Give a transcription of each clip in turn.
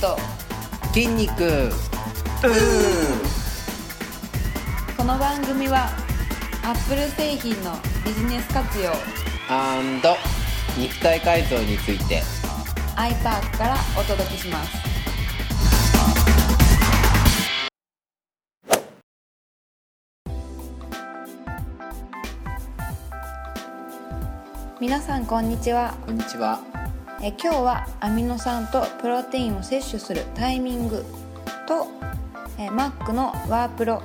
と筋肉。この番組はアップル製品のビジネス活用。アンド肉体改造について。iPark からお届けします。皆さんこんにちは。こんにちはえ今日はアミノ酸とプロテインを摂取するタイミングとえ Mac のワープロ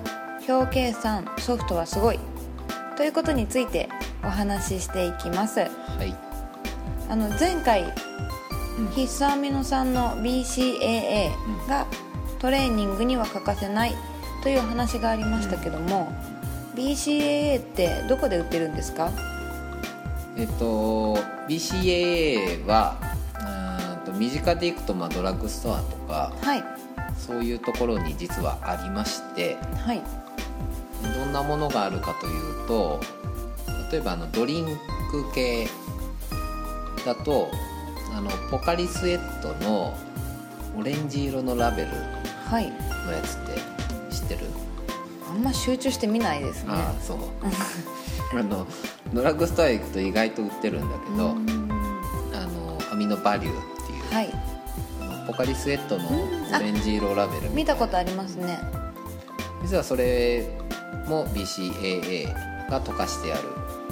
表計算ソフトはすごい。ということについてお話ししていきます。はい。あの前回、うん。必須アミノ酸の BCAA がトレーニングには欠かせないという話がありましたけども、BCAA ってどこで売ってるんですか？えっと BCAA はうーんと身近でいくとまあドラッグストアとかはい。そういうところに実はありましてはい。どんなものがあるかというと例えばあのドリンク系だとあのポカリスエットのオレンジ色のラベルはい。のやつって知ってる？あんま集中して見ないですね。ああそう。あのドラッグストア行くと意外と売ってるんだけど、うん。あのアミノバリューっていう、はい。ポカリスエットのオレンジ色ラベル見たことありますね。実はそれも BCAA が溶かしてある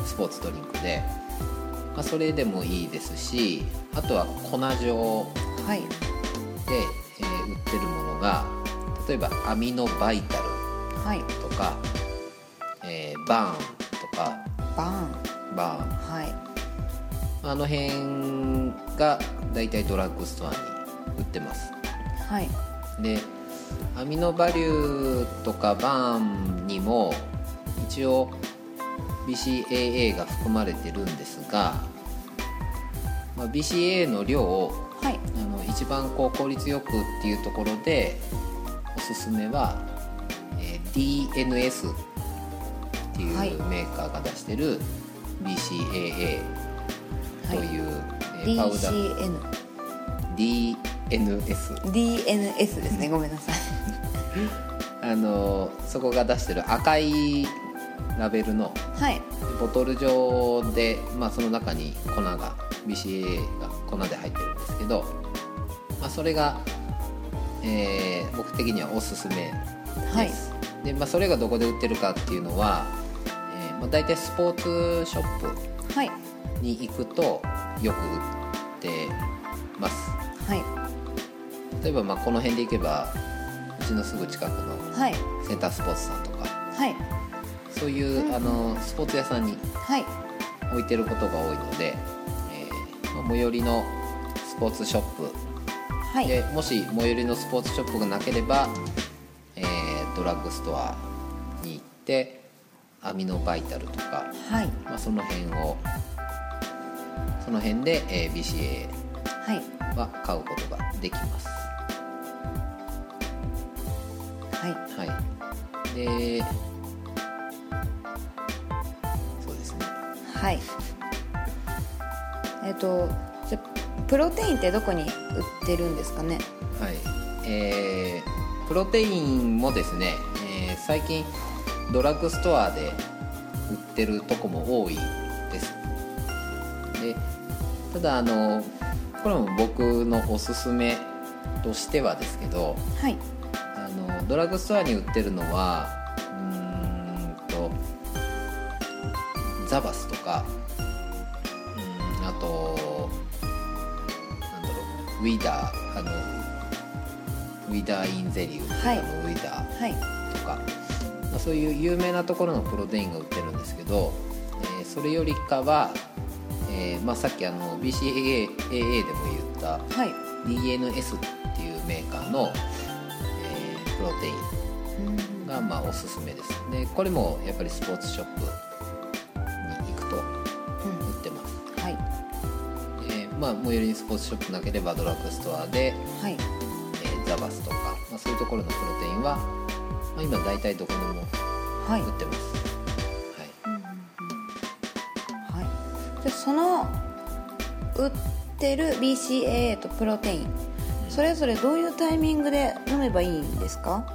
スポーツドリンクで、まあ、それでもいいですしあとは粉状はい。で、えー売ってるものが例えばアミノバイタルはい。とか、えーバーンバー。ンバーンはい。あの辺がだいたいドラッグストアに売ってます。はい。でアミノバリューとかバーンにも一応 BCAA が含まれてるんですが、まあ、BCAA の量をはい。あの一番こう効率よくっていうところでおすすめは、えー DNS っていうはい。メーカーが出してる BCAA とはい。いう、えーパウダー。DNS DNS ですね。ごめんなさい。あのそこが出してる赤いラベルのはい。ボトル状で、まあ、その中に粉が BCAA が粉で入ってるんですけど、まあ、それが、えー僕的にはおすすめです、はい。で、まあ、それがどこで売ってるかっていうのは、えーまあ、大体スポーツショップはい。に行くとよく売ってます。はい。例えばまあこの辺で行けばうちのすぐ近くのはい。センタースポーツさんとかはい。そういうあのスポーツ屋さんにはい。置いてることが多いので、えーまあ最寄りのスポーツショップはい。でもし最寄りのスポーツショップがなければ、えードラッグストアに行ってアミノバイタルとか、はい。まあ、その辺をその辺で、えー BCA は買うことができます。はい。はい、でそうですね。はい。えっ、とじゃプロテインってどこに売ってるんですかね？はい。えープロテインもですね、えー最近ドラッグストアで売ってるとこも多いです。でただあのこれも僕のおすすめとしてはですけどはい。あのドラッグストアに売ってるのはうーんとザバスとかうんあとなんだろうウィダーあのウィダーインゼリーはいウィダはい。ーとか、まあ、そういう有名なところのプロテインが売ってるんですけど、えーそれよりかは、えーまあ、さっきあの BCAA でも言ったはい。DNS っていうメーカーの、えープロテインがまあおすすめです。でこれもやっぱりスポーツショップに行くとうん。売ってます、はい。えーまあ最寄りにスポーツショップなければドラッグストアで、はい。えーザバスとか、まあ、そういうところのプロテインは、まあ、今大体どこにもはい。売ってます、はい。はい。でその売ってる BCAA とプロテイン。そそれぞれどういうタイミングで飲めばいいんですか？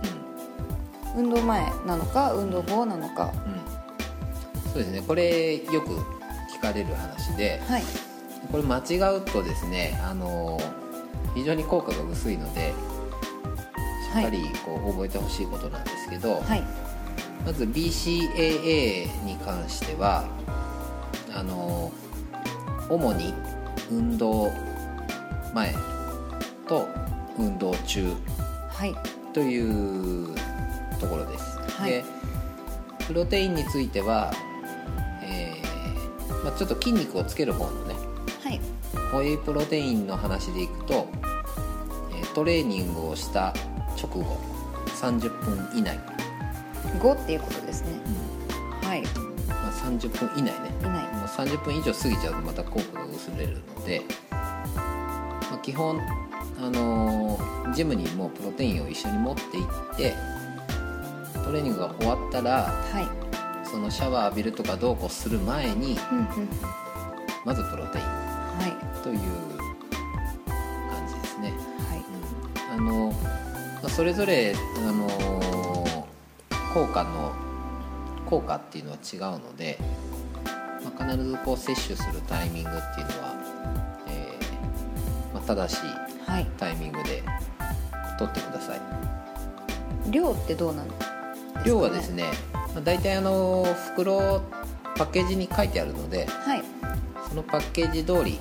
運動前なのか運動後なのか。うん、うん、そうですね。これよく聞かれる話で。はい。これ間違うとですねあの非常に効果が薄いのでしっかりこう覚えてほしいことなんですけど、はい。まず BCAA に関してはあの主に運動前と運動中はい。というところです、はい。でプロテインについては、えーまあ、ちょっと筋肉をつける方のねはい。ホエイプロテインの話でいくと、えートレーニングをした直後30分以内、5っていうことですね。はい。まあ、30分以内ね。いないもう30分以上過ぎちゃうとまた効果が薄れるので、まあ、基本、あのージムにもプロテインを一緒に持って行ってトレーニングが終わったらはい。そのシャワー浴びるとかどうこうする前にうんうんまずプロテイン。はい。という感じですね、はい。うん。あのまあそれぞれ、あのー効果の効果っていうのは違うので、まあ、必ずこう摂取するタイミングっていうのは、えーまあ、正しいはい。タイミングで取ってください。量ってどうなのね？量はですね、まあ、大体あの袋パッケージに書いてあるのではい。そのパッケージ通り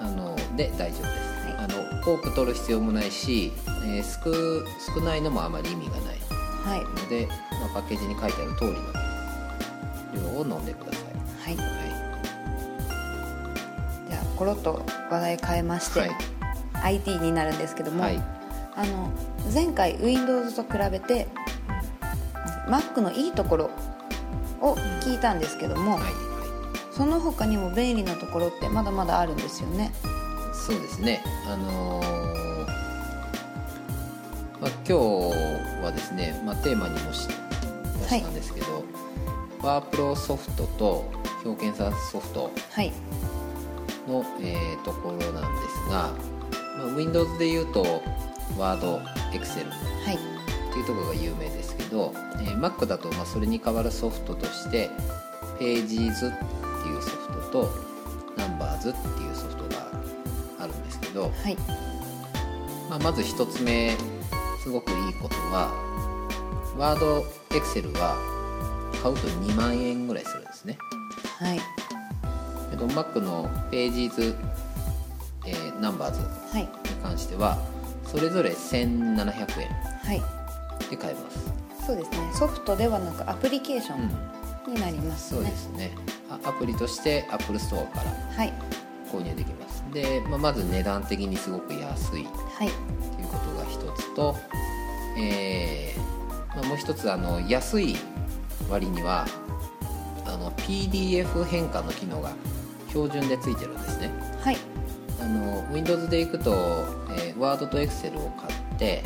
あので大丈夫です、はあの多く取る必要もないし、えー少少ないのもあまり意味がない。はい。ので、まあ、パッケージに書いてある通りの量を飲んでください、はい。はじゃあコロッと話題変えまして、はい。IT になるんですけどい、も、はい。あの前回 Windows と比べて Mac のいいところを聞いたんですけども、はい。はいその他にも便利なところってまだまだあるんですよね。そうですね。あのーまあ、今日はですね、まあ、テーマにもし出したんですけど、ワープロソフトと表検査ソフトはい。の、えーところなんですが、まあ、Windows でいうと Word、Excel はい。っていうところが有名ですけど、えー Mac だとまあそれに代わるソフトとして Pages っていうソフトと Numbers っていうソフトがあるんですけど、はい。まあ、まず一つ目すごくいいことは Word、Excel は買うと2万円ぐらいするんですね。はい。けど Mac の Pages、えー、Numbers はい。に関してはそれぞれ1700円はい。で買えます、そうですね。ソフトではなくアプリケーショうん、ンになりますそうね、ですね。あアプリとして Apple Store からはい購入できます。で、まあ、まず値段的にすごく安い。はい。ということが一つと、えーまあ、もう一つあの安い割にはあの PDF 変換の機能が標準でついてるんですね。はい。あの Windows でいくと、えー Word と Excel を買って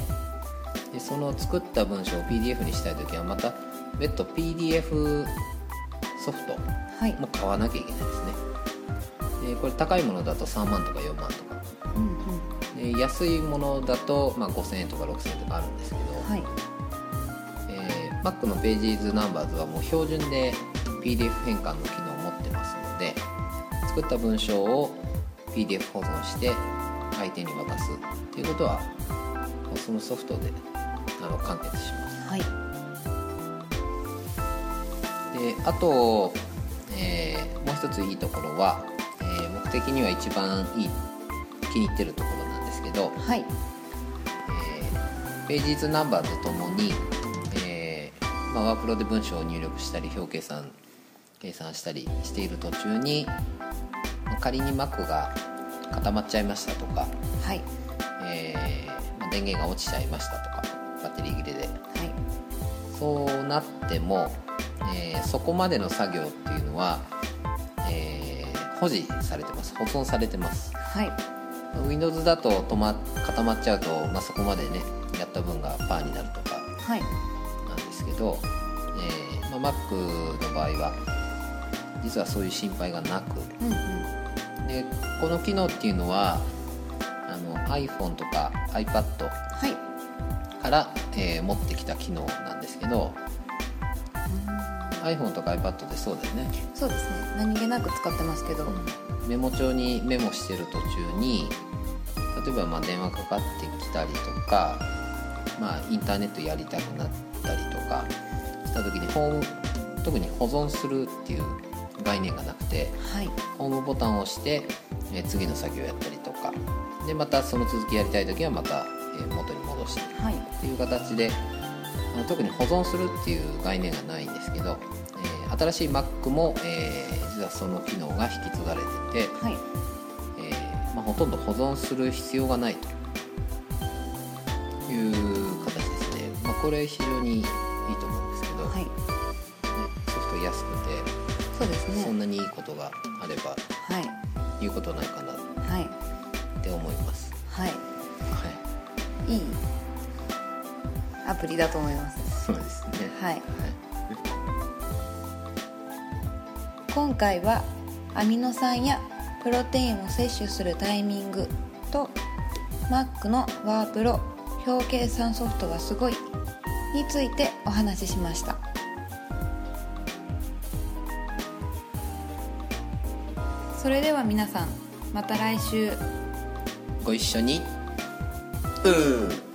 でその作った文章を PDF にしたい時はまた別途 PDF ソフトはい。も買わなきゃいけないですねでこれ高いものだと3万とか4万とか。うんうん。で安いものだと、まあ、5000円とか6000円とかあるんですけど、はい。えー Mac の Pages Numbers はもう標準で PDF 変換の機能を持ってますので作った文章を PDF 保存して相手に渡すっていうことはまあそのソフトであの完結します。はい。であと、えーもう一ついいところは、的には一番いい気に入ってるところなんですけど、はい。えー、ページズナンバーとともに、えーまあ、ワープロで文章を入力したり表計算計算したりしている途中にまあ仮に Mac が固まっちゃいましたとか、はい。えーまあ電源が落ちちゃいましたとかバッテリー切れで。はい。そうなっても、えーそこまでの作業っていうのは、えー保持されてます。保存されてます。はい。Windows だと止ま固まっちゃうと、まあ、そこまでねやった分がパーになるとかはい。なんですけど、えーまあ、Mac の場合は実はそういう心配がなくうんうん。でこの機能っていうのはあの iPhone とか iPad はい。から、えー持ってきた機能なんですけど iPhone とか iPad でそうだよね。そうですね。何気なく使ってますけど、メモ帳にメモしてる途中に例えばまあ電話かかってきたりとか、まあ、インターネットやりたくなったりとかした時にホーム特に保存するっていう概念がなくてはい。ホームボタンを押して、えー次の作業やったりとか。でまたその続きやりたい時はまた、えー元に戻して。はい。っていう形で特に保存するっていう概念がないんですけど、えー新しい Mac も、えー実はその機能が引き継がれてて、はい。えーまあ、ほとんど保存する必要がないという形ですね、まあ、これ非常にいいと思うんですけど、はい。ねソフト安くそうですてそんねなにいいことがあればはい。言うことないかなっはい。て思います、はい。はい。いいアプリだと思います。そうですね。はい。今回はアミノ酸やプロテインを摂取するタイミングと Mac のワープロ表計算ソフトがすごいについてお話ししました。それでは皆さんまた来週。ご一緒に。うん